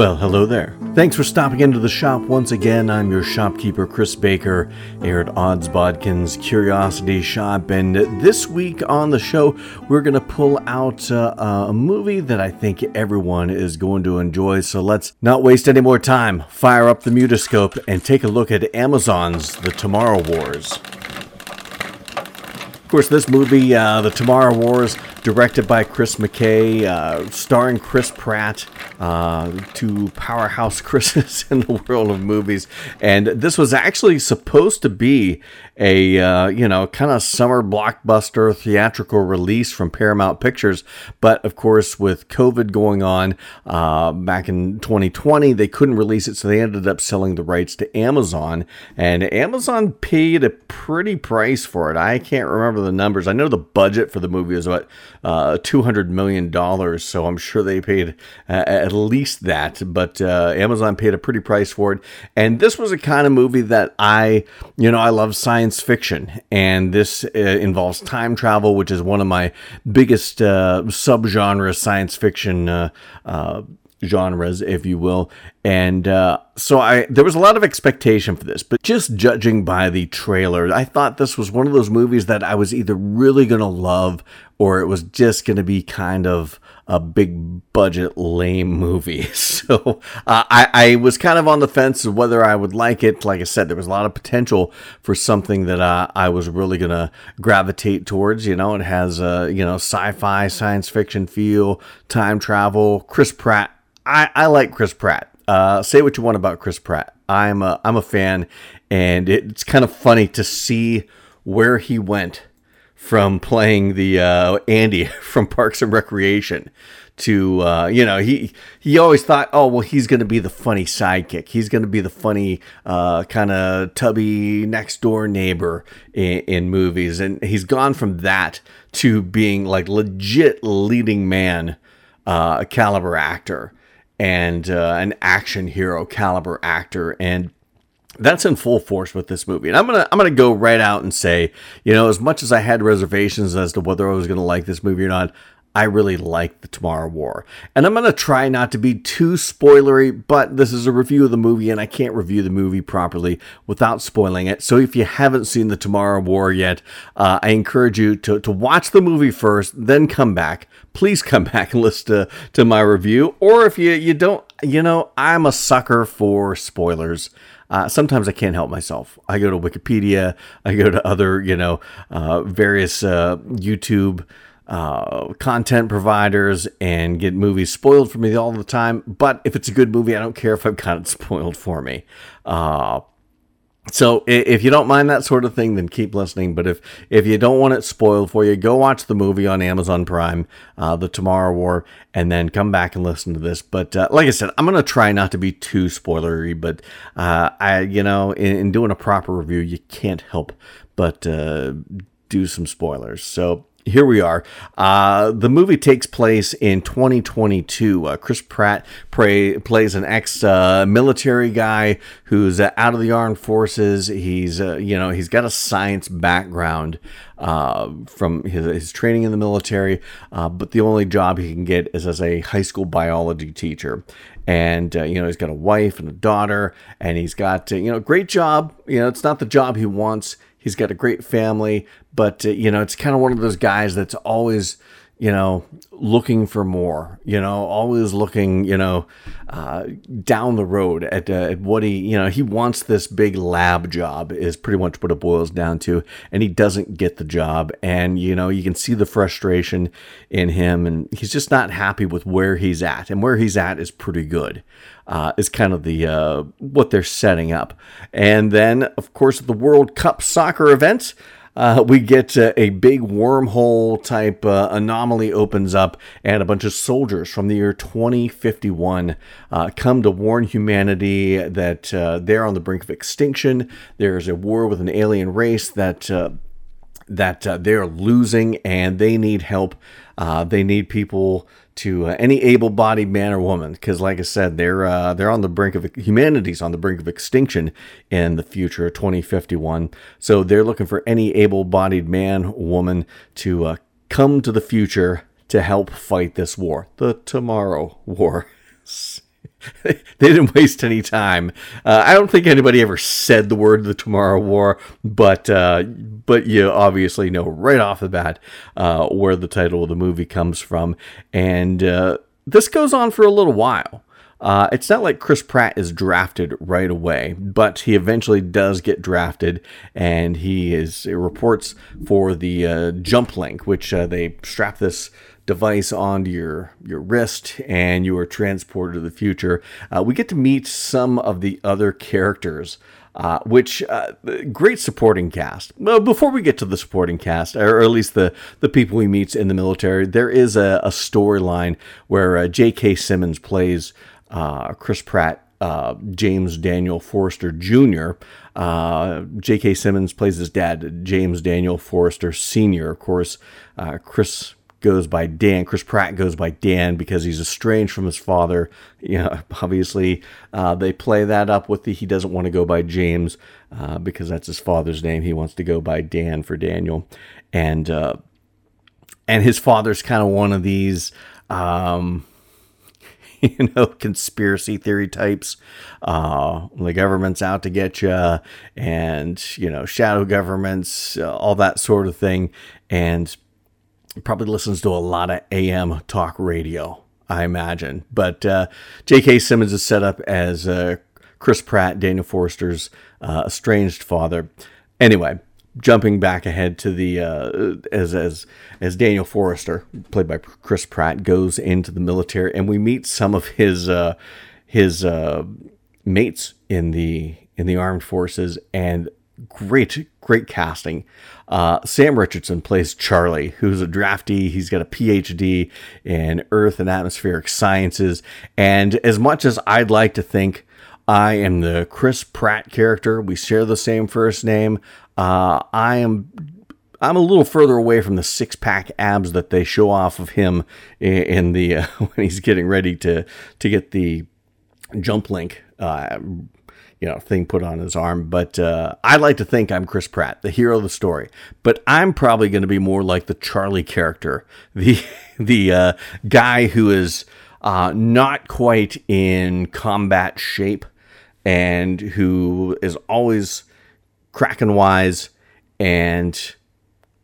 well, hello there. Thanks for stopping into the shop once again. I'm your shopkeeper, Chris Baker, here at Odds Bodkins Curiosity Shoppe. And this week on the show, we're going to pull out uh, a movie that I think everyone is going to enjoy. So let's not waste any more time. Fire up the mutoscope and take a look at Amazon's The Tomorrow Wars. Of course, this movie, uh, The Tomorrow Wars, directed by Chris McKay, uh, starring Chris Pratt, uh, powerhouse Chris's in the world of movies. And this was actually supposed to be a uh, you know kind of summer blockbuster theatrical release from Paramount Pictures, but of course with COVID going on uh, back in 2020, they couldn't release it, so they ended up selling the rights to Amazon, and Amazon paid a pretty price for it. I can't remember the numbers. I know the budget for the movie was about uh, 200 million dollars, so I'm sure they paid at least that. But uh, Amazon paid a pretty price for it, and this was a kind of movie that I you know I love science science fiction, and this uh, involves time travel, which is one of my biggest uh, subgenre science fiction uh, uh, genres, if you will. And uh, so I there was a lot of expectation for this, but just judging by the trailer, I thought this was one of those movies that I was either really to love or it was just to be kind of a big budget lame movie. So uh, I, I was kind of on the fence of whether I would like it. Like I said, there was a lot of potential for something that uh, I was really going to gravitate towards. You know, it has a you know sci-fi, science fiction feel, time travel. Chris Pratt. I, I like Chris Pratt. Uh, say what you want about Chris Pratt. I'm a, I'm a fan, and it's kind of funny to see where he went from playing the uh, Andy from Parks and Recreation to uh, you know he he always thought oh well he's going to be the funny sidekick. He's going to be the funny uh, kind of tubby next door neighbor in, in, movies. And he's gone from that to being like legit leading man uh, caliber actor and uh, an action hero caliber actor and that's in full force with this movie. And I'm gonna I'm gonna go right out and say, you know, as much as I had reservations as to whether I was gonna like this movie or not, I really like the Tomorrow War. And I'm gonna try not to be too spoilery, but this is a review of the movie, and I can't review the movie properly without spoiling it. So if you haven't seen the Tomorrow War yet, uh, I encourage you to, to watch the movie first, then come back. Please come back and listen to, to my review. Or if you you don't, you know, I'm a sucker for spoilers. Uh, sometimes I can't help myself. I go to Wikipedia, I go to other, you know, uh, various uh, YouTube uh, content providers and get movies spoiled for me all the time. But if it's a good movie, I don't care if I've got it spoiled for me. So if you don't mind that sort of thing, then keep listening. But if if you don't want it spoiled for you, go watch the movie on Amazon Prime, uh, The Tomorrow War, and then come back and listen to this. But uh, like I said, I'm gonna try not to be too spoilery. But uh, I, you know, in, in, doing a proper review, you can't help but uh, do some spoilers. So here we are. Uh, the movie takes place in 2022. Uh, Chris Pratt pray, plays an ex-military guy who's uh, out of the armed forces. He's, uh, you know, he's got a science background uh, from his, his, training in the military, but the only job he can get is as a high school biology teacher. And you know, he's got a wife and a daughter, and he's got you know, great job. You know, it's not the job he wants He's got a great family, but uh, you know, it's kind of one of those guys that's always, you know, looking for more. You know, always looking, you know, uh, down the road at, uh, at what he, you know, he wants this big lab job is pretty much what it boils down to, and he doesn't get the job, and you know, you can see the frustration in him, and he's just not happy with where he's at, and where he's at is pretty good uh, is kind of the uh, what they're setting up. And then, of course, the World Cup soccer event. Uh, we get uh, a big wormhole type uh, anomaly opens up, and a bunch of soldiers from the year 2051 uh, come to warn humanity that uh, they're on the brink of extinction. There's a war with an alien race that uh, that they're losing and they need help. They need people to uh, any able-bodied man or woman, because like I said, they're uh, they're on the brink of humanity's on the brink of extinction in the future, 2051. So they're looking for any able-bodied man, woman to uh, come to the future to help fight this war, the Tomorrow War. they didn't waste any time. Uh, I don't think anybody ever said the word "the Tomorrow War," but uh, but you obviously know right off the bat uh, where the title of the movie comes from, and uh, this goes on for a little while. Uh, it's not like Chris Pratt is drafted right away, but he eventually does get drafted, and he is reports for the uh, jump link, which they strap this device onto your your wrist and you are transported to the future. Uh, we get to meet some of the other characters. Uh, which uh, great supporting cast. Well, before we get to the supporting cast, or at least the the people we meet in the military, there is a, a storyline where uh, J.K. Simmons plays uh, Chris Pratt uh, James Daniel Forester Jr. Uh, J.K. Simmons plays his dad, James Daniel Forester Sr. Of course, Chris goes by Dan. Chris Pratt goes by Dan because he's estranged from his father. You know, obviously, uh, they play that up with the he doesn't want to go by James uh, because that's his father's name. He wants to go by Dan for Daniel, and uh, and his father's kind of one of these. Um, you know, conspiracy theory types. Uh, the government's out to get you, and you know, shadow governments, uh, all that sort of thing. And probably listens to a lot of AM talk radio, I imagine. But uh, J.K. Simmons is set up as uh, Chris Pratt, Daniel Forester's uh, estranged father. Anyway, jumping back ahead to the uh, as as as Daniel Forester, played by Chris Pratt, goes into the military, and we meet some of his uh, his uh, mates in the in the armed forces, and great, great casting. Uh, Sam Richardson plays Charlie, who's a drafty. He's got a PhD in Earth and Atmospheric Sciences. And as much as I'd like to think I am the Chris Pratt character, we share the same first name. Uh, I am. I'm a little further away from the six pack abs that they show off of him in the uh, when he's getting ready to to get the jump link uh, you know thing put on his arm. But uh, I like to think I'm Chris Pratt, the hero of the story. But I'm probably going to be more like the Charlie character, the the uh, guy who is uh, not quite in combat shape and who is always cracking wise and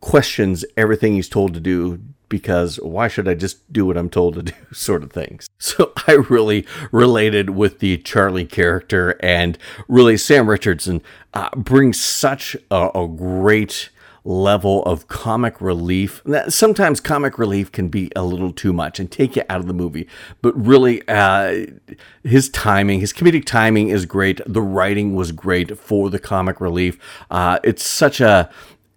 questions everything he's told to do because why should I just do what I'm told to do, sort of things. So I really related with the Charlie character, and really Sam Richardson uh, brings such a, a, great level of comic relief. Sometimes comic relief can be a little too much and take you out of the movie, but really, uh, his timing, his comedic timing is great. The writing was great for the comic relief. Uh, it's such a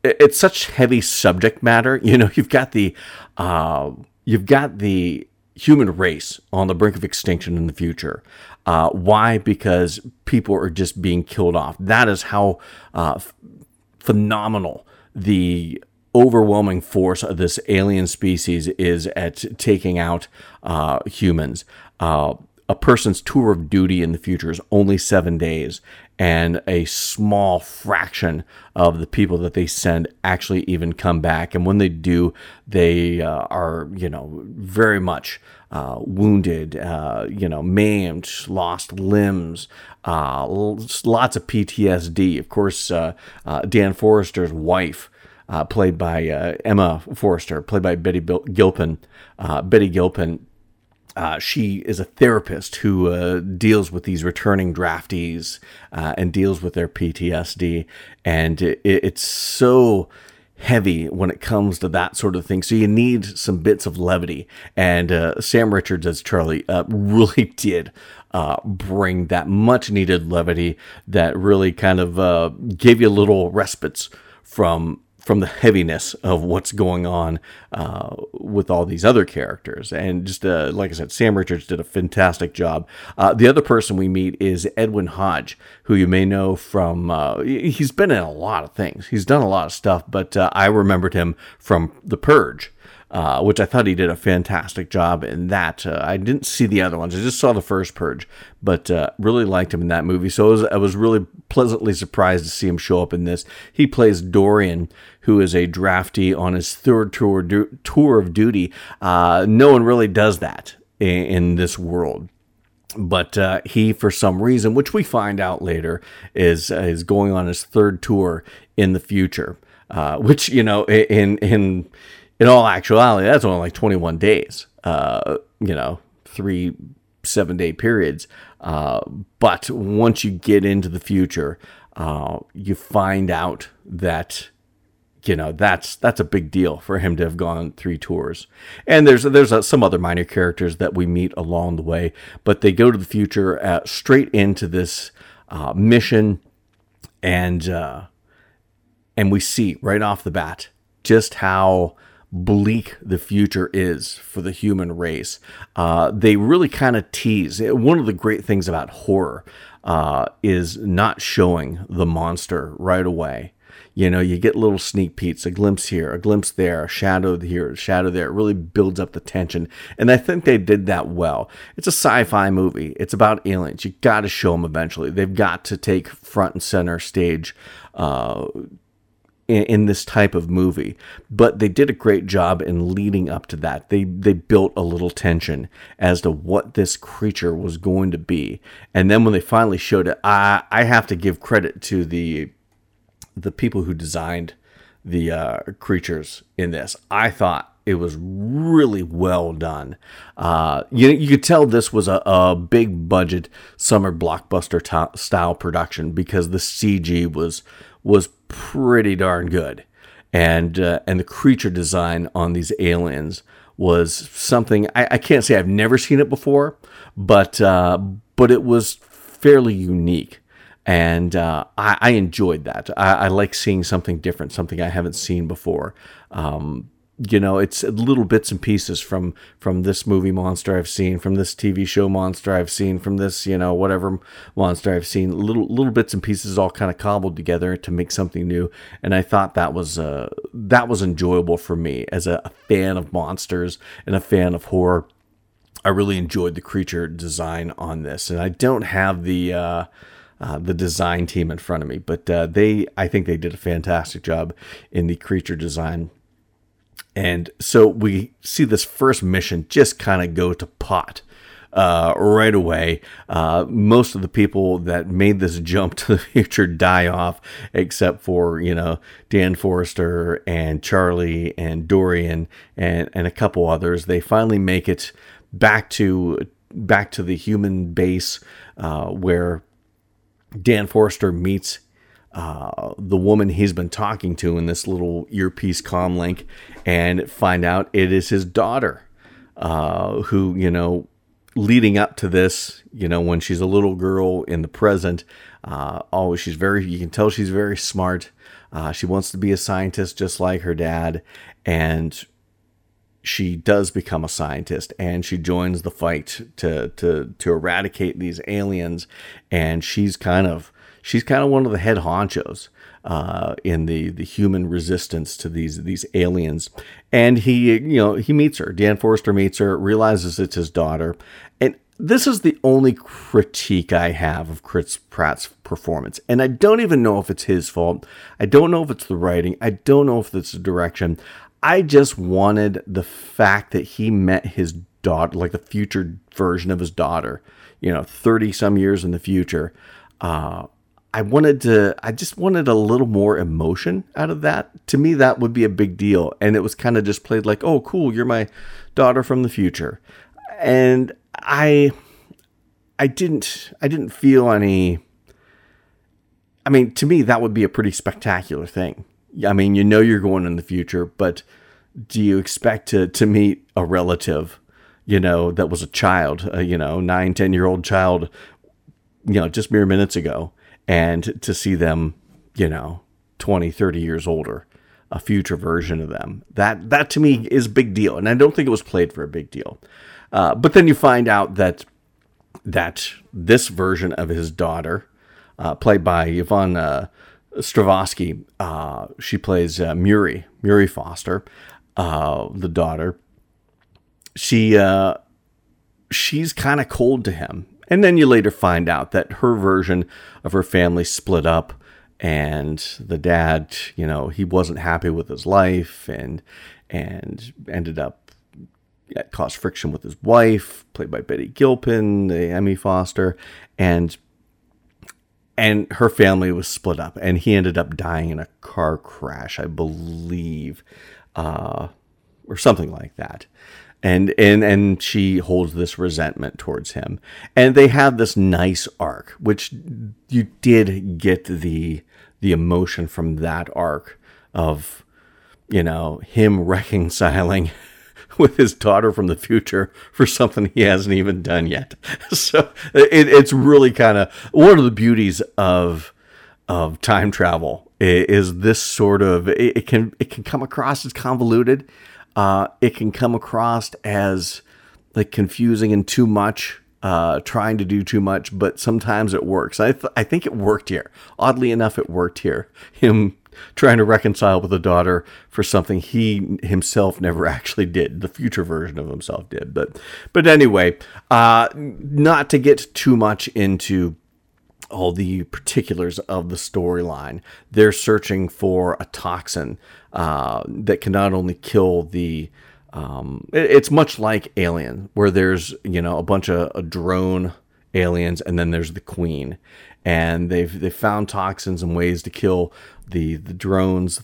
it's such heavy subject matter. You know, you've got the uh, you've got the human race on the brink of extinction in the future. Uh, why? Because people are just being killed off. That is how uh, f- phenomenal the overwhelming force of this alien species is at taking out uh, humans. Uh, a person's tour of duty in the future is only seven days, and a small fraction of the people that they send actually even come back. And when they do, they uh, are, you know, very much uh, wounded, uh, you know, maimed, lost limbs, uh, lots of PTSD. Of course, uh, uh, Dan Forester's wife. played by Emma Forester, played by Betty Gilpin. Betty Gilpin uh, she is a therapist who uh, deals with these returning draftees uh, and deals with their PTSD. And it, it's so heavy when it comes to that sort of thing. So you need some bits of levity. And uh, Sam Richards as Charlie uh, really did uh, bring that much needed levity that really kind of gave you little respites from from the heaviness of what's going on uh, with all these other characters. And just uh, like I said, Sam Richards did a fantastic job. Uh, the other person we meet is Edwin Hodge, who you may know from, uh, he's been in a lot of things. He's done a lot of stuff, but uh, I remembered him from The Purge. Uh, which I thought he did a fantastic job in that. Uh, I didn't see the other ones; I just saw the first Purge, but uh, really liked him in that movie. So was, I was, really pleasantly surprised to see him show up in this. He plays Dorian, who is a draftee on his third tour du- tour of duty. Uh, no one really does that in, in this world but uh, he, for some reason, which we find out later, is uh, is going on his third tour in the future. Uh, which you know, in in in all actuality, that's only like 21 days, uh, you know, three seven day periods. Uh, but once you get into the future, uh, you find out that you know that's that's a big deal for him to have gone three tours and there's there's uh, some other minor characters that we meet along the way but they go to the future uh, straight into this uh, mission and uh, and we see right off the bat just how bleak the future is for the human race. They really kind of tease. One of the great things about horror is not showing the monster right away. You know, you get little sneak peeks, a glimpse here, a glimpse there, a shadow here, a shadow there. It really builds up the tension. And I think they did that well. It's a sci fi movie, it's about aliens. You got to show them eventually. They've got to take front and center stage. Uh, in, in, this type of movie. But they did a great job in leading up to that. They they built a little tension as to what this creature was going to be. And then when they finally showed it, I I have to give credit to the the people who designed the uh, creatures in this. I thought it was really well done. Uh, you you could tell this was a, a big budget summer blockbuster t- style production because the CG was was pretty darn good, and uh, and the creature design on these aliens was something I, I can't say I've never seen it before, but uh, but it was fairly unique, and uh, I, I, enjoyed that. I, I, like seeing something different, something I haven't seen before. Um, you know it's little bits and pieces from from this movie monster i've seen from this tv show monster i've seen from this you know whatever monster i've seen little little bits and pieces all kind of cobbled together to make something new and i thought that was uh that was enjoyable for me as a, a fan of monsters and a fan of horror i really enjoyed the creature design on this and i don't have the uh uh, the design team in front of me, but uh, they, I think they did a fantastic job in the creature design and so we see this first mission just kind of go to pot. Uh, right away. Uh, most of the people that made this jump to the future die off, except for you know Dan Forester and Charlie and Dorian and and a couple others. They finally make it back to back to the human base uh, where Dan Forester meets uh, the woman he's been talking to in this little earpiece com link and find out it is his daughter uh, who, you know, leading up to this, you know, when she's a little girl in the present, uh, oh, she's very, you can tell she's very smart. Uh, she wants to be a scientist just like her dad. And she does become a scientist and she joins the fight to, to, to eradicate these aliens. And she's kind of, she's kind of one of the head honchos uh, in the the human resistance to these these aliens. And he, you know, he meets her. Dan Forester meets her, realizes it's his daughter, and this is the only critique I have of Chris Pratt's performance. And I don't even know if it's his fault. I don't know if it's the writing. I don't know if it's the direction. I just wanted the fact that he met his daughter, like the future version of his daughter, you know, 30 some years in the future. Uh, I wanted to, I just wanted a little more emotion out of that. To me, that would be a big deal. And it was kind of just played like, oh, cool, you're my daughter from the future. And I, I didn't, I didn't feel any, I mean, to me, that would be a pretty spectacular thing. I mean, you know, you're going in the future, but do you expect to, to meet a relative, you know, that was a child, a, you know, nine, 10 year old child, you know, just mere minutes ago? and to see them, you know, 20, 30 years older. a future version of them. That that to me is big deal, and I don't think it was played for a big deal. Uh, but then you find out that that this version of his daughter, uh, played by Yvonne uh, Strahovski, uh, she plays uh, Muri Muri Foster, uh, the daughter. She she's kind of cold to him, and then you later find out that her version of her family split up and the dad, you know, he wasn't happy with his life and and ended up caused friction with his wife, played by Betty Gilpin, the Emmy Foster, and and her family was split up, and he ended up dying in a car crash, I believe, uh, or something like that. And and and she holds this resentment towards him, and they have this nice arc, which you did get the the emotion from that arc of, you know, him reconciling with his daughter from the future for something he hasn't even done yet. So it, it's really kind of one of the beauties of of time travel is this sort of it, it can it can come across as convoluted. Uh, it can come across as like confusing and too much uh, trying to do too much, but sometimes it works. I, th- I think it worked here. Oddly enough, it worked here. Him trying to reconcile with a daughter for something he himself never actually did. The future version of himself did. But but anyway, uh, not to get too much into all the particulars of the storyline. They're searching for a toxin uh, that can not only kill the um, it, it's much like Alien, where there's you know a bunch of a drone aliens, and then there's the Queen, and they've they found toxins and ways to kill the the drones,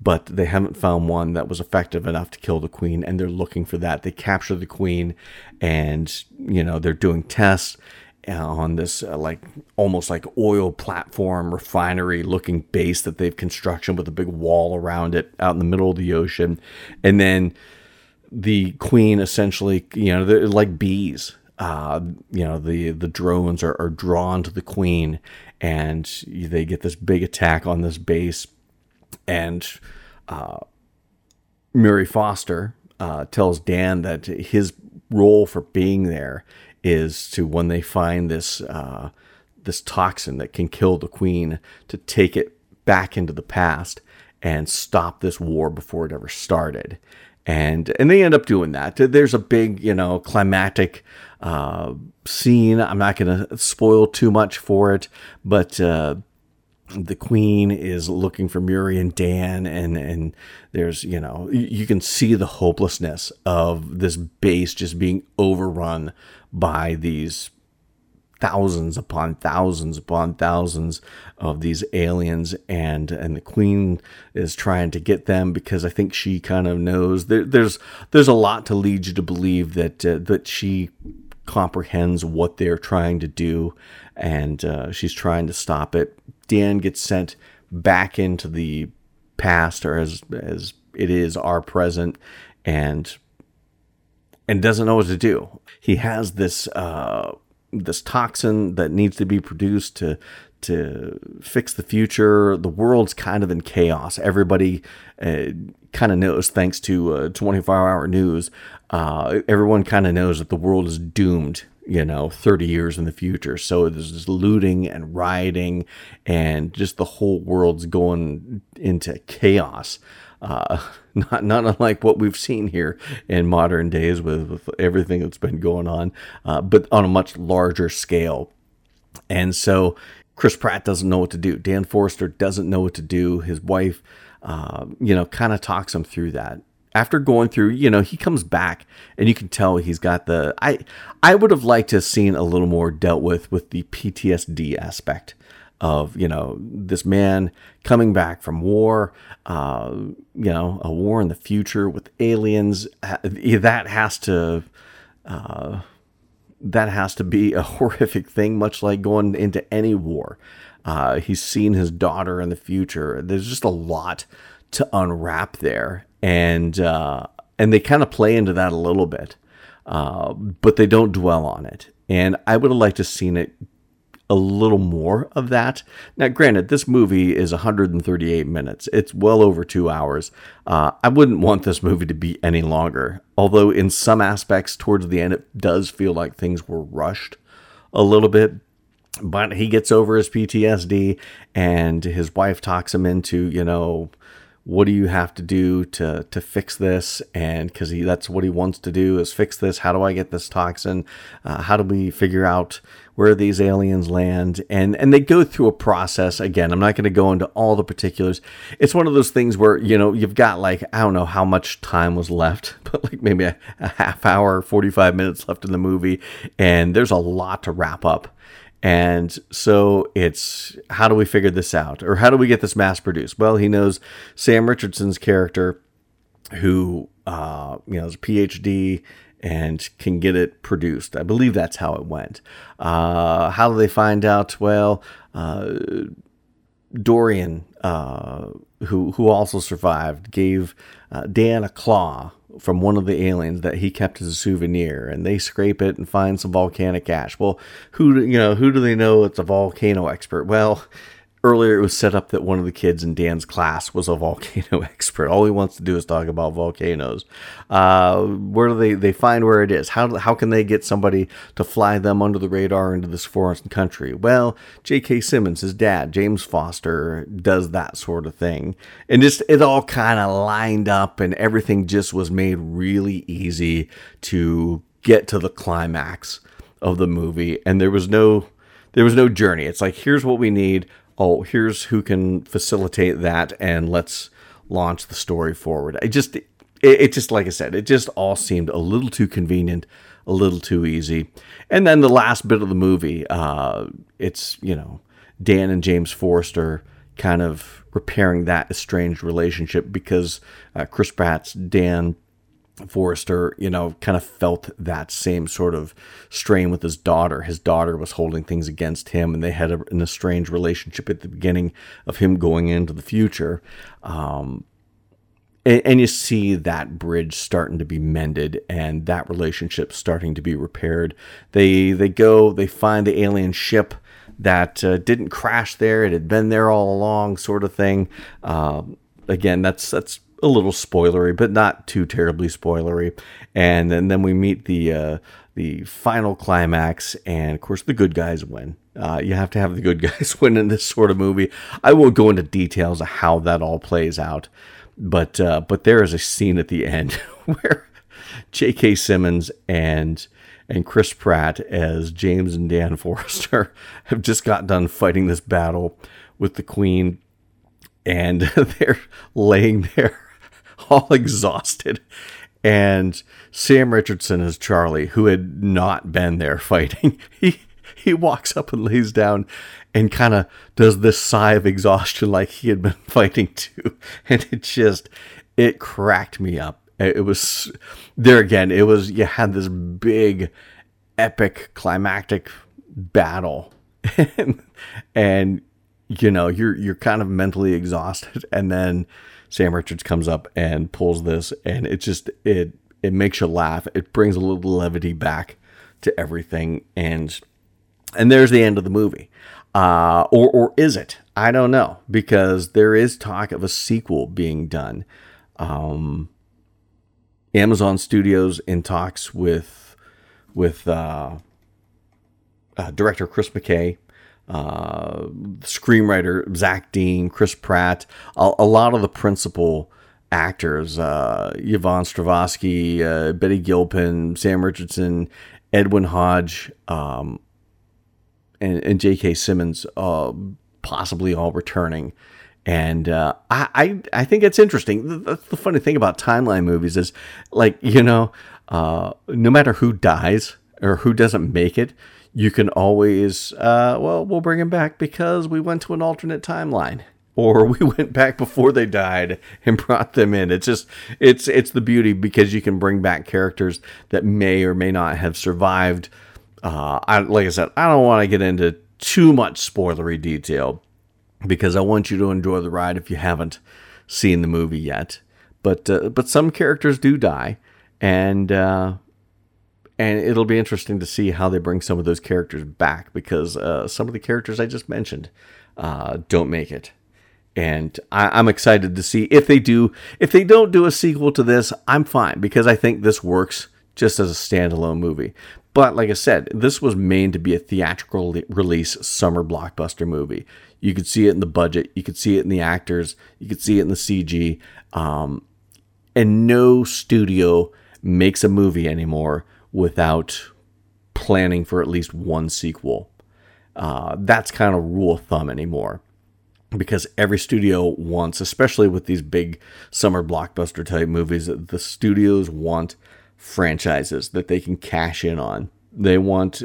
but they haven't found one that was effective enough to kill the Queen, and they're looking for that. They capture the Queen, and you know they're doing tests on this uh, like almost like oil platform refinery looking base that they've construction with a big wall around it out in the middle of the ocean and then the queen essentially, you know, they're like bees. Uh, you know, the the drones are, are drawn to the queen, and they get this big attack on this base, and uh, Muri Foster uh, tells Dan that his role for being there is to when they find this uh, this toxin that can kill the queen to take it back into the past and stop this war before it ever started and and they end up doing that. There's a big, you know, climactic uh, scene. I'm not going to spoil too much for it, but uh, the queen is looking for Muri and Dan, and and there's you know you can see the hopelessness of this base just being overrun by these thousands upon thousands upon thousands of these aliens and and the queen is trying to get them because I think she kind of knows there, there's there's a lot to lead you to believe that uh, that she comprehends what they're trying to do and uh, she's trying to stop it Dan gets sent back into the past or as as it is our present and and doesn't know what to do. He has this uh, this toxin that needs to be produced to to fix the future. The world's kind of in chaos. Everybody uh, kind of knows, thanks to uh, 24 hour news, uh, everyone kind of knows that the world is doomed, you know, 30 years in the future. So there's this looting and rioting, and just the whole world's going into chaos. Uh, not not unlike what we've seen here in modern days with, with everything that's been going on, uh, but on a much larger scale. And so Chris Pratt doesn't know what to do. Dan Forester doesn't know what to do. His wife, uh, you know, kind of talks him through that. After going through, you know, he comes back and you can tell he's got the. I I would have liked to have seen a little more dealt with with the PTSD aspect of you know this man coming back from war, uh, you know, a war in the future with aliens. That has to. Uh, that has to be a horrific thing, much like going into any war. Uh, he's seen his daughter in the future. There's just a lot to unwrap there, and uh, and they kind of play into that a little bit, uh, but they don't dwell on it. And I would have liked to seen it a little more of that. Now, granted, this movie is 138 minutes. It's well over two hours. Uh, I wouldn't want this movie to be any longer. Although, in some aspects, towards the end, it does feel like things were rushed a little bit. But he gets over his PTSD, and his wife talks him into, you know, what do you have to do to to fix this and because he that's what he wants to do is fix this how do i get this toxin uh, how do we figure out where these aliens land and and they go through a process again i'm not going to go into all the particulars it's one of those things where you know you've got like i don't know how much time was left but like maybe a, a half hour 45 minutes left in the movie and there's a lot to wrap up and so it's how do we figure this out? Or how do we get this mass produced? Well, he knows Sam Richardson's character, who uh, you know is a PhD and can get it produced. I believe that's how it went. Uh, how do they find out? Well, uh, Dorian, uh, who who also survived, gave uh, Dan a claw from one of the aliens that he kept as a souvenir and they scrape it and find some volcanic ash. Well, who you know, who do they know it's a volcano expert? Well, earlier it was set up that one of the kids in Dan's class was a volcano expert. All he wants to do is talk about volcanoes. Uh, where do they, they find where it is? How, how can they get somebody to fly them under the radar into this foreign country? Well, J.K. Simmons, his dad, James Foster, does that sort of thing. And just it all kind of lined up and everything just was made really easy to get to the climax of the movie. And there was no there was no journey. It's like here's what we need oh, here's who can facilitate that, and let's launch the story forward. I just, it, it just, like I said, it just all seemed a little too convenient, a little too easy. And then the last bit of the movie, uh, it's, you know, Dan and James Forester kind of repairing that estranged relationship because uh, Chris Pratt's Dan Forester, you know, kind of felt that same sort of strain with his daughter. His daughter was holding things against him, and they had a, an estranged relationship at the beginning of him going into the future. Um, and, and, you see that bridge starting to be mended, and that relationship starting to be repaired. They they go, they find the alien ship that uh, didn't crash there; it had been there all along, sort of thing. Uh, again, that's that's a little spoilery, but not too terribly spoilery. And, and then we meet the uh, the final climax, and of course the good guys win. Uh, you have to have the good guys win in this sort of movie. I won't go into details of how that all plays out, but uh, but there is a scene at the end where J.K. Simmons and and Chris Pratt as James and Dan Forester have just got done fighting this battle with the Queen, and they're laying there all exhausted. And Sam Richardson as Charlie, who had not been there fighting, he he walks up and lays down and kind of does this sigh of exhaustion like he had been fighting too. And it just it cracked me up. It was there again, it was you had this big epic climactic battle. and, and you know, you're you're kind of mentally exhausted and then Sam Richards comes up and pulls this, and it just it it makes you laugh. It brings a little levity back to everything, and and there's the end of the movie. Uh, or or is it? I don't know because there is talk of a sequel being done. Um, Amazon Studios in talks with with uh, uh, director Chris McKay uh, screenwriter Zach Dean, Chris Pratt, a, a lot of the principal actors, uh, Yvonne Strahovski, uh, Betty Gilpin, Sam Richardson, Edwin Hodge, um, and, and J.K. Simmons, uh, possibly all returning. And uh, I, I, I think it's interesting. That's the funny thing about timeline movies is, like you know, uh, no matter who dies or who doesn't make it, you can always, uh, well, we'll bring him back because we went to an alternate timeline or we went back before they died and brought them in. It's just it's it's the beauty because you can bring back characters that may or may not have survived. Uh, I, like I said, I don't want to get into too much spoilery detail because I want you to enjoy the ride if you haven't seen the movie yet. But uh, but some characters do die, and uh, and it'll be interesting to see how they bring some of those characters back because uh, some of the characters I just mentioned uh, don't make it. And I, am excited to see if they do. If they don't do a sequel to this, I'm fine because I think this works just as a standalone movie. But like I said, this was made to be a theatrical release summer blockbuster movie. You could see it in the budget, you could see it in the actors, you could see it in the CG. Um, and no studio makes a movie anymore without planning for at least one sequel. Uh, that's kind of rule of thumb anymore because every studio wants, especially with these big summer blockbuster type movies, the studios want franchises that they can cash in on. They want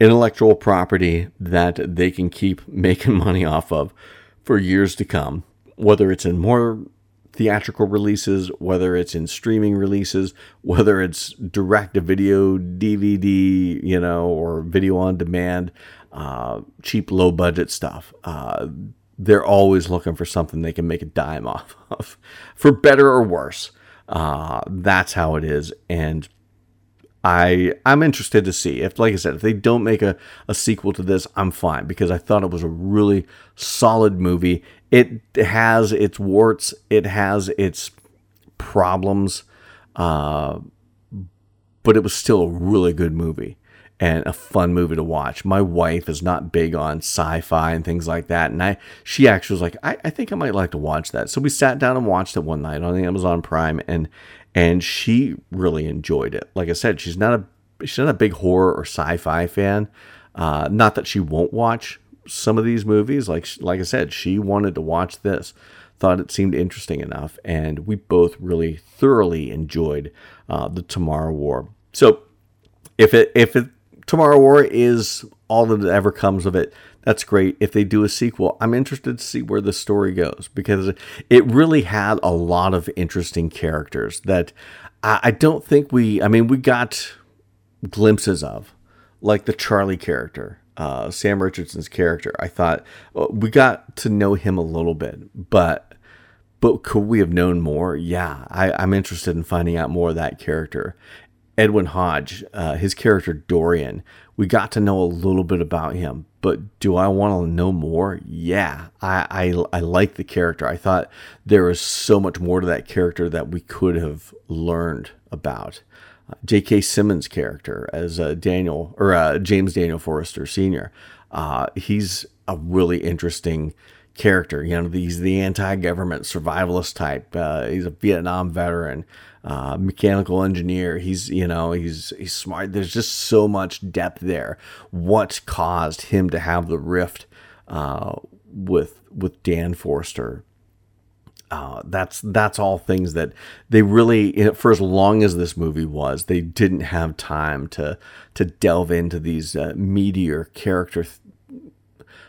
intellectual property that they can keep making money off of for years to come, whether it's in more theatrical releases, whether it's in streaming releases, whether it's direct to video, DVD, you know, or video on demand, uh, cheap, low budget stuff. Uh, they're always looking for something they can make a dime off of, for better or worse. Uh, that's how it is, and I I'm interested to see if, like I said, if they don't make a, a sequel to this, I'm fine because I thought it was a really solid movie. It has its warts, it has its problems, uh, but it was still a really good movie and a fun movie to watch. My wife is not big on sci-fi and things like that, and I she actually was like, I, I think I might like to watch that. So we sat down and watched it one night on Amazon Prime, and and she really enjoyed it. Like I said, she's not a she's not a big horror or sci-fi fan. Uh, not that she won't watch some of these movies. Like like I said, she wanted to watch this, thought it seemed interesting enough, and we both really thoroughly enjoyed uh, the Tomorrow War. So if it if it Tomorrow War is all that ever comes of it, that's great. If they do a sequel, I'm interested to see where the story goes because it really had a lot of interesting characters that I don't think we, I mean, we got glimpses of, like the Charlie character, uh, Sam Richardson's character. I thought well, we got to know him a little bit, but but could we have known more? Yeah, I, I'm interested in finding out more of that character. Edwin Hodge, uh, his character Dorian, we got to know a little bit about him, but do I want to know more? Yeah, I, I, I like the character. I thought there was so much more to that character that we could have learned about. Uh, J.K. Simmons' character as uh, Daniel or uh, James Daniel Forester Sr. Uh, he's a really interesting character. You know, he's the anti-government survivalist type. Uh, he's a Vietnam veteran uh, mechanical engineer. He's you know he's he's smart. There's just so much depth there. What caused him to have the rift uh, with with Dan Forster? Uh, that's that's all things that they really for as long as this movie was they didn't have time to to delve into these uh, meteor character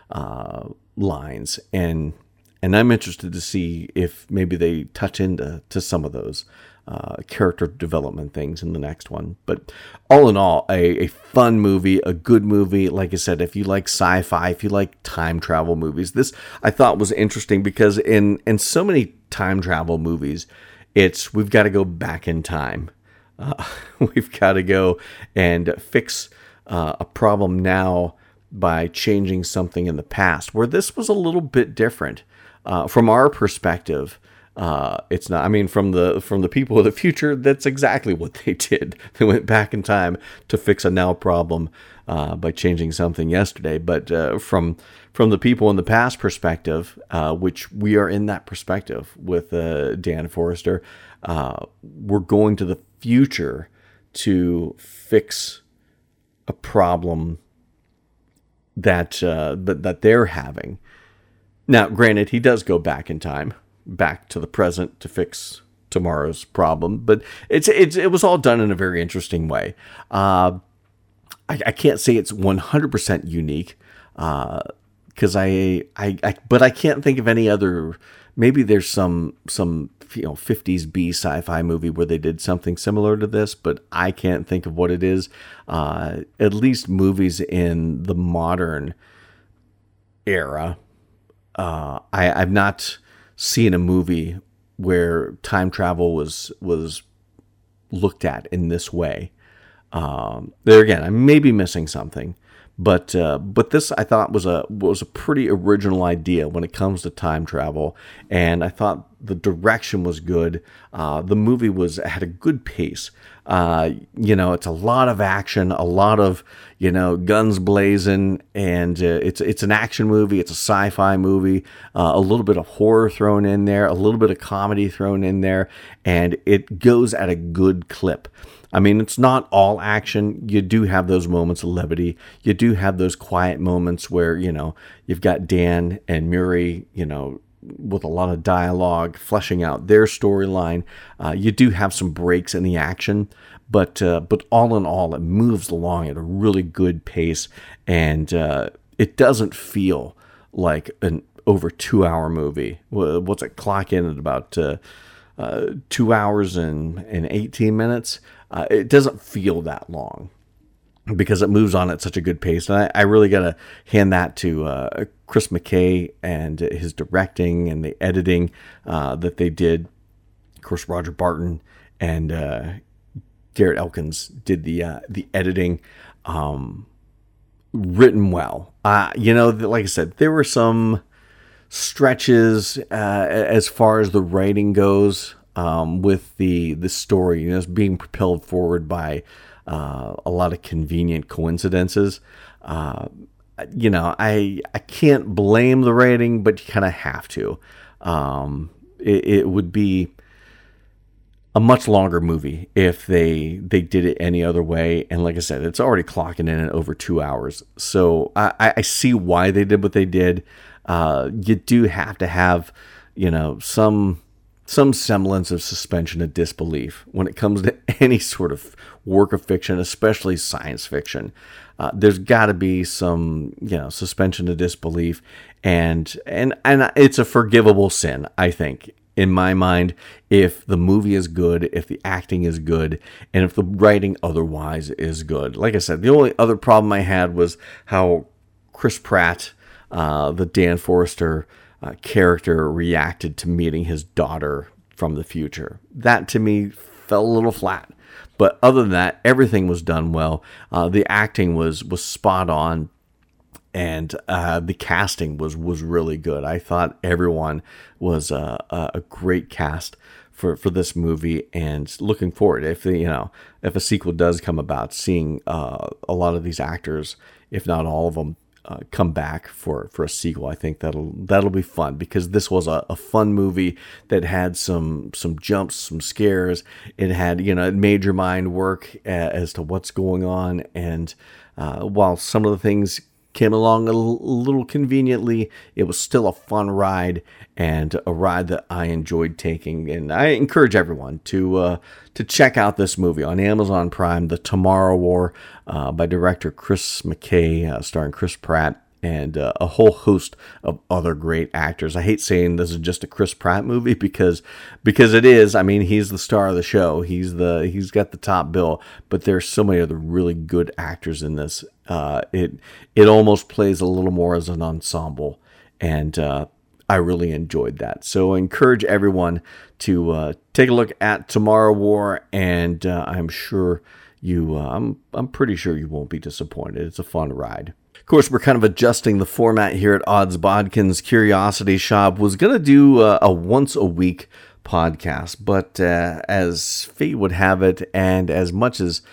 uh, lines and and I'm interested to see if maybe they touch into to some of those uh, character development things in the next one. But all in all, a, a fun movie, a good movie. Like I said, if you like sci-fi, if you like time travel movies, this I thought was interesting because in in so many time travel movies, it's we've got to go back in time. Uh, we've got to go and fix uh, a problem now by changing something in the past. Where this was a little bit different uh, from our perspective uh, it's not. I mean, from the from the people of the future, that's exactly what they did. They went back in time to fix a now problem uh, by changing something yesterday. But uh, from from the people in the past perspective, uh, which we are in that perspective with uh, Dan Forester, uh, we're going to the future to fix a problem that that that they're having. Now, granted, he does go back in time back to the present to fix tomorrow's problem. But it's, it's it was all done in a very interesting way. Uh, I, I, can't say it's 100% unique because uh, I, I, I but I can't think of any other. Maybe there's some some you know 50s B sci-fi movie where they did something similar to this, but I can't think of what it is. Uh, at least movies in the modern era. Uh, I, I've not seen a movie where time travel was was looked at in this way. Um, there again, I may be missing something, but uh, but this I thought was a was a pretty original idea when it comes to time travel, and I thought the direction was good. Uh, the movie was had a good pace. Uh, you know, it's a lot of action, a lot of you know guns blazing, and uh, it's it's an action movie. It's a sci-fi movie. Uh, a little bit of horror thrown in there, a little bit of comedy thrown in there, and it goes at a good clip. I mean, it's not all action. You do have those moments of levity. You do have those quiet moments where, you know, you've got Dan and Muri, you know, with a lot of dialogue, fleshing out their storyline. Uh, you do have some breaks in the action, but uh, but all in all, it moves along at a really good pace, and uh, it doesn't feel like an over two hour movie. What's it clock in at about uh, uh, two hours and, and 18 minutes? uh, it doesn't feel that long because it moves on at such a good pace. And I, I really got to hand that to uh, Chris McKay and his directing and the editing uh, that they did. Of course, Roger Barton and uh, Garret Elkins did the uh, the editing. Um, written well. Uh, you know, like I said, there were some stretches uh, as far as the writing goes um, with the the story, you know, being propelled forward by uh, a lot of convenient coincidences. Uh, you know, I I can't blame the writing, but you kind of have to. Um, it, it, would be a much longer movie if they they did it any other way. And like I said, it's already clocking in at over two hours. So I, I see why they did what they did. Uh, you do have to have, you know, some some semblance of suspension of disbelief when it comes to any sort of work of fiction, especially science fiction. Uh, there's got to be some, you know, suspension of disbelief, and and and it's a forgivable sin, I think, in my mind, if the movie is good, if the acting is good, and if the writing otherwise is good. Like I said, the only other problem I had was how Chris Pratt, uh, the Dan Forester uh, character reacted to meeting his daughter from the future. That to me fell a little flat. But other than that, everything was done well. Uh, the acting was was spot on, and uh, the casting was was really good. I thought everyone was a, a great cast for, for this movie, and looking forward if you know if a sequel does come about, seeing uh, a lot of these actors, if not all of them, uh, come back for for a sequel. I think that'll that'll be fun because this was a, a fun movie that had some some jumps, some scares. It had you know it made your mind work as to what's going on, and uh, while some of the things came along a little conveniently. It was still a fun ride and a ride that I enjoyed taking. And I encourage everyone to uh, to check out this movie on Amazon Prime, The Tomorrow War, uh, by director Chris McKay, uh, starring Chris Pratt and uh, a whole host of other great actors. I hate saying this is just a Chris Pratt movie because because it is. I mean, he's the star of the show. He's the he's got the top bill, but there's so many other really good actors in this. Uh, it it almost plays a little more as an ensemble, and uh, I really enjoyed that. So I encourage everyone to uh, take a look at Tomorrow War, and uh, I'm sure you. Uh, I'm I'm pretty sure you won't be disappointed. It's a fun ride. Course, we're kind of adjusting the format here at Odds Bodkins Curiosity Shoppe. Was going to do a, a, once a week podcast, but uh, as fate would have it, and as much as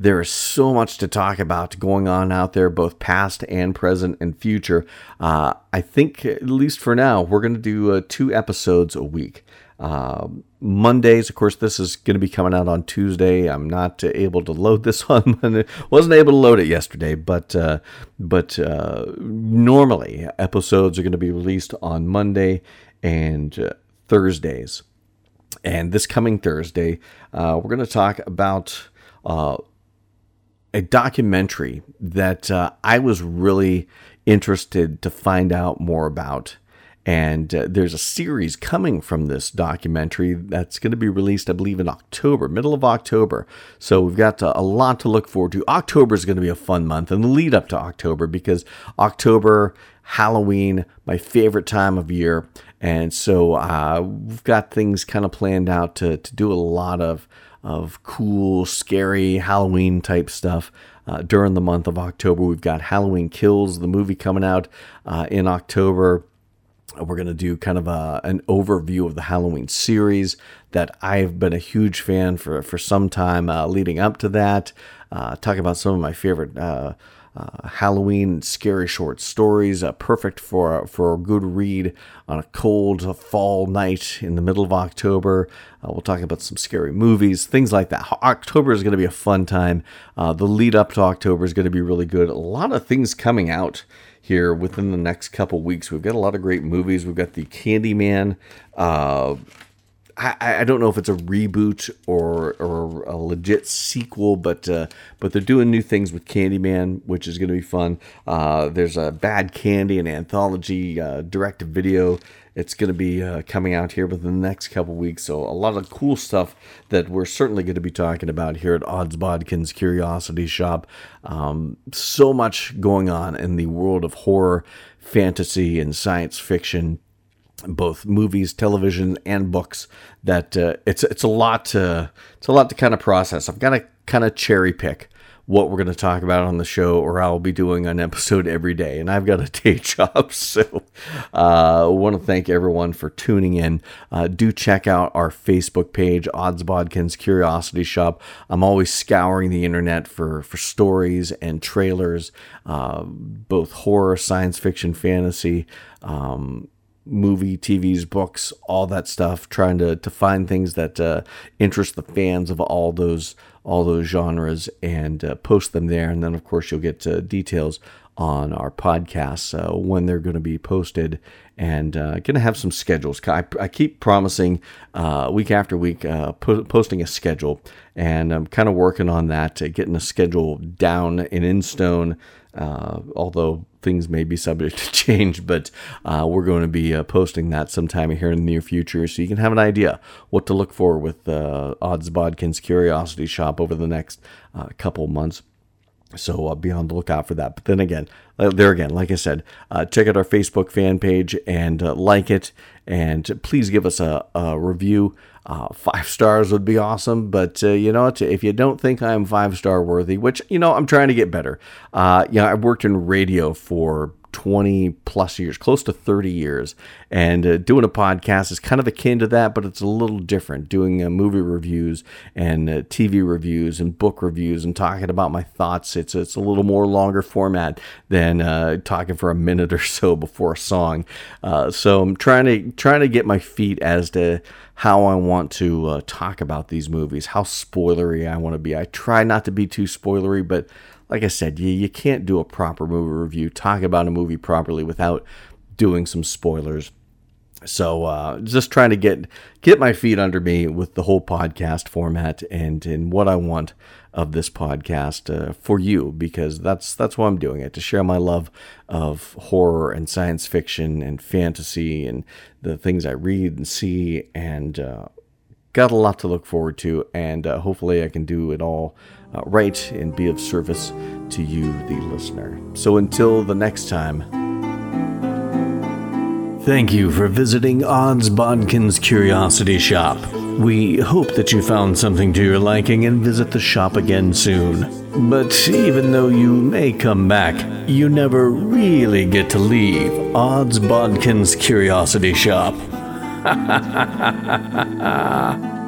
there is so much to talk about going on out there, both past and present and future. Uh, I think, at least for now, we're going to do uh, two episodes a week. Uh, Mondays, of course, this is going to be coming out on Tuesday. I'm not able to load this on Monday. wasn't able to load it yesterday, but uh, but uh, normally episodes are going to be released on Monday and uh, Thursdays. And this coming Thursday, uh, we're going to talk about uh, a documentary that uh, I was really interested to find out more about. And uh, there's a series coming from this documentary that's going to be released, I believe, in October, middle of October. So we've got uh, a lot to look forward to. October is going to be a fun month and the lead up to October because October, Halloween, my favorite time of year. And so uh, we've got things kind of planned out to, to do a lot of, of cool, scary Halloween type stuff. Uh, during the month of October, we've got Halloween Kills, the movie coming out uh, in October. We're going to do kind of a, an overview of the Halloween series that I've been a huge fan for, for some time uh, leading up to that. Uh, talk about some of my favorite uh, Halloween scary short stories, uh, perfect for for a good read on a cold fall night in the middle of October. Uh, we'll talk about some scary movies, things like that. October is going to be a fun time. Uh, the lead up to October is going to be really good. A lot of things coming out here within the next couple weeks. We've got a lot of great movies. We've got the Candyman uh, I, I don't know if it's a reboot or or a legit sequel, but uh, but they're doing new things with Candyman, which is going to be fun. Uh, there's a Bad Candy, an anthology uh, direct video. It's going to be uh, coming out here within the next couple weeks. So a lot of cool stuff that we're certainly going to be talking about here at Odds Bodkins Curiosity Shoppe. Um, so much going on in the world of horror, fantasy, and science fiction both movies, television, and books. That uh, it's it's a lot to it's a lot to kind of process. I've got to kind of cherry pick what we're going to talk about on the show, or I'll be doing an episode every day, and I've got a day job. So, uh, I want to thank everyone for tuning in. Uh, do check out our Facebook page, Odds Bodkins Curiosity Shoppe. I'm always scouring the internet for for stories and trailers, uh, both horror, science fiction, fantasy. Um, movie, TVs, books, all that stuff, trying to, to find things that uh, interest the fans of all those all those genres and uh, post them there. And then, of course, you'll get uh, details on our podcasts uh, when they're going to be posted and uh, going to have some schedules. I, I keep promising uh, week after week uh, po- posting a schedule, and I'm kind of working on that, uh, getting a schedule down and in stone. Uh, although things may be subject to change, but uh, we're going to be uh, posting that sometime here in the near future so you can have an idea what to look for with uh, Odds Bodkins Curiosity Shoppe over the next uh, couple months. So uh, be on the lookout for that. But then again, uh, there again, like I said, uh, check out our Facebook fan page and uh, like it. And please give us a, a review. Uh, five stars would be awesome. But uh, you know, if you don't think I'm five star worthy, which, you know, I'm trying to get better. Uh, you know, I've worked in radio for 20 plus years, close to 30 years. And uh, doing a podcast is kind of akin to that, but it's a little different. Doing uh, movie reviews and uh, TV reviews and book reviews and talking about my thoughts, it's, it's a little more longer format than uh, talking for a minute or so before a song. Uh, so I'm trying to, trying to get my feet as to how I want to uh, talk about these movies, how spoilery I want to be. I try not to be too spoilery, but like I said, you, you can't do a proper movie review, talk about a movie properly without doing some spoilers. So uh, just trying to get get my feet under me with the whole podcast format and and what I want of this podcast uh, for you because that's that's why I'm doing it to share my love of horror and science fiction and fantasy and the things I read and see and uh, got a lot to look forward to and uh, hopefully I can do it all uh, right and be of service to you, the listener. So until the next time. Thank you for visiting Odds Bodkins Curiosity Shoppe. We hope that you found something to your liking and visit the shop again soon. But even though you may come back, you never really get to leave Odds Bodkins Curiosity Shoppe.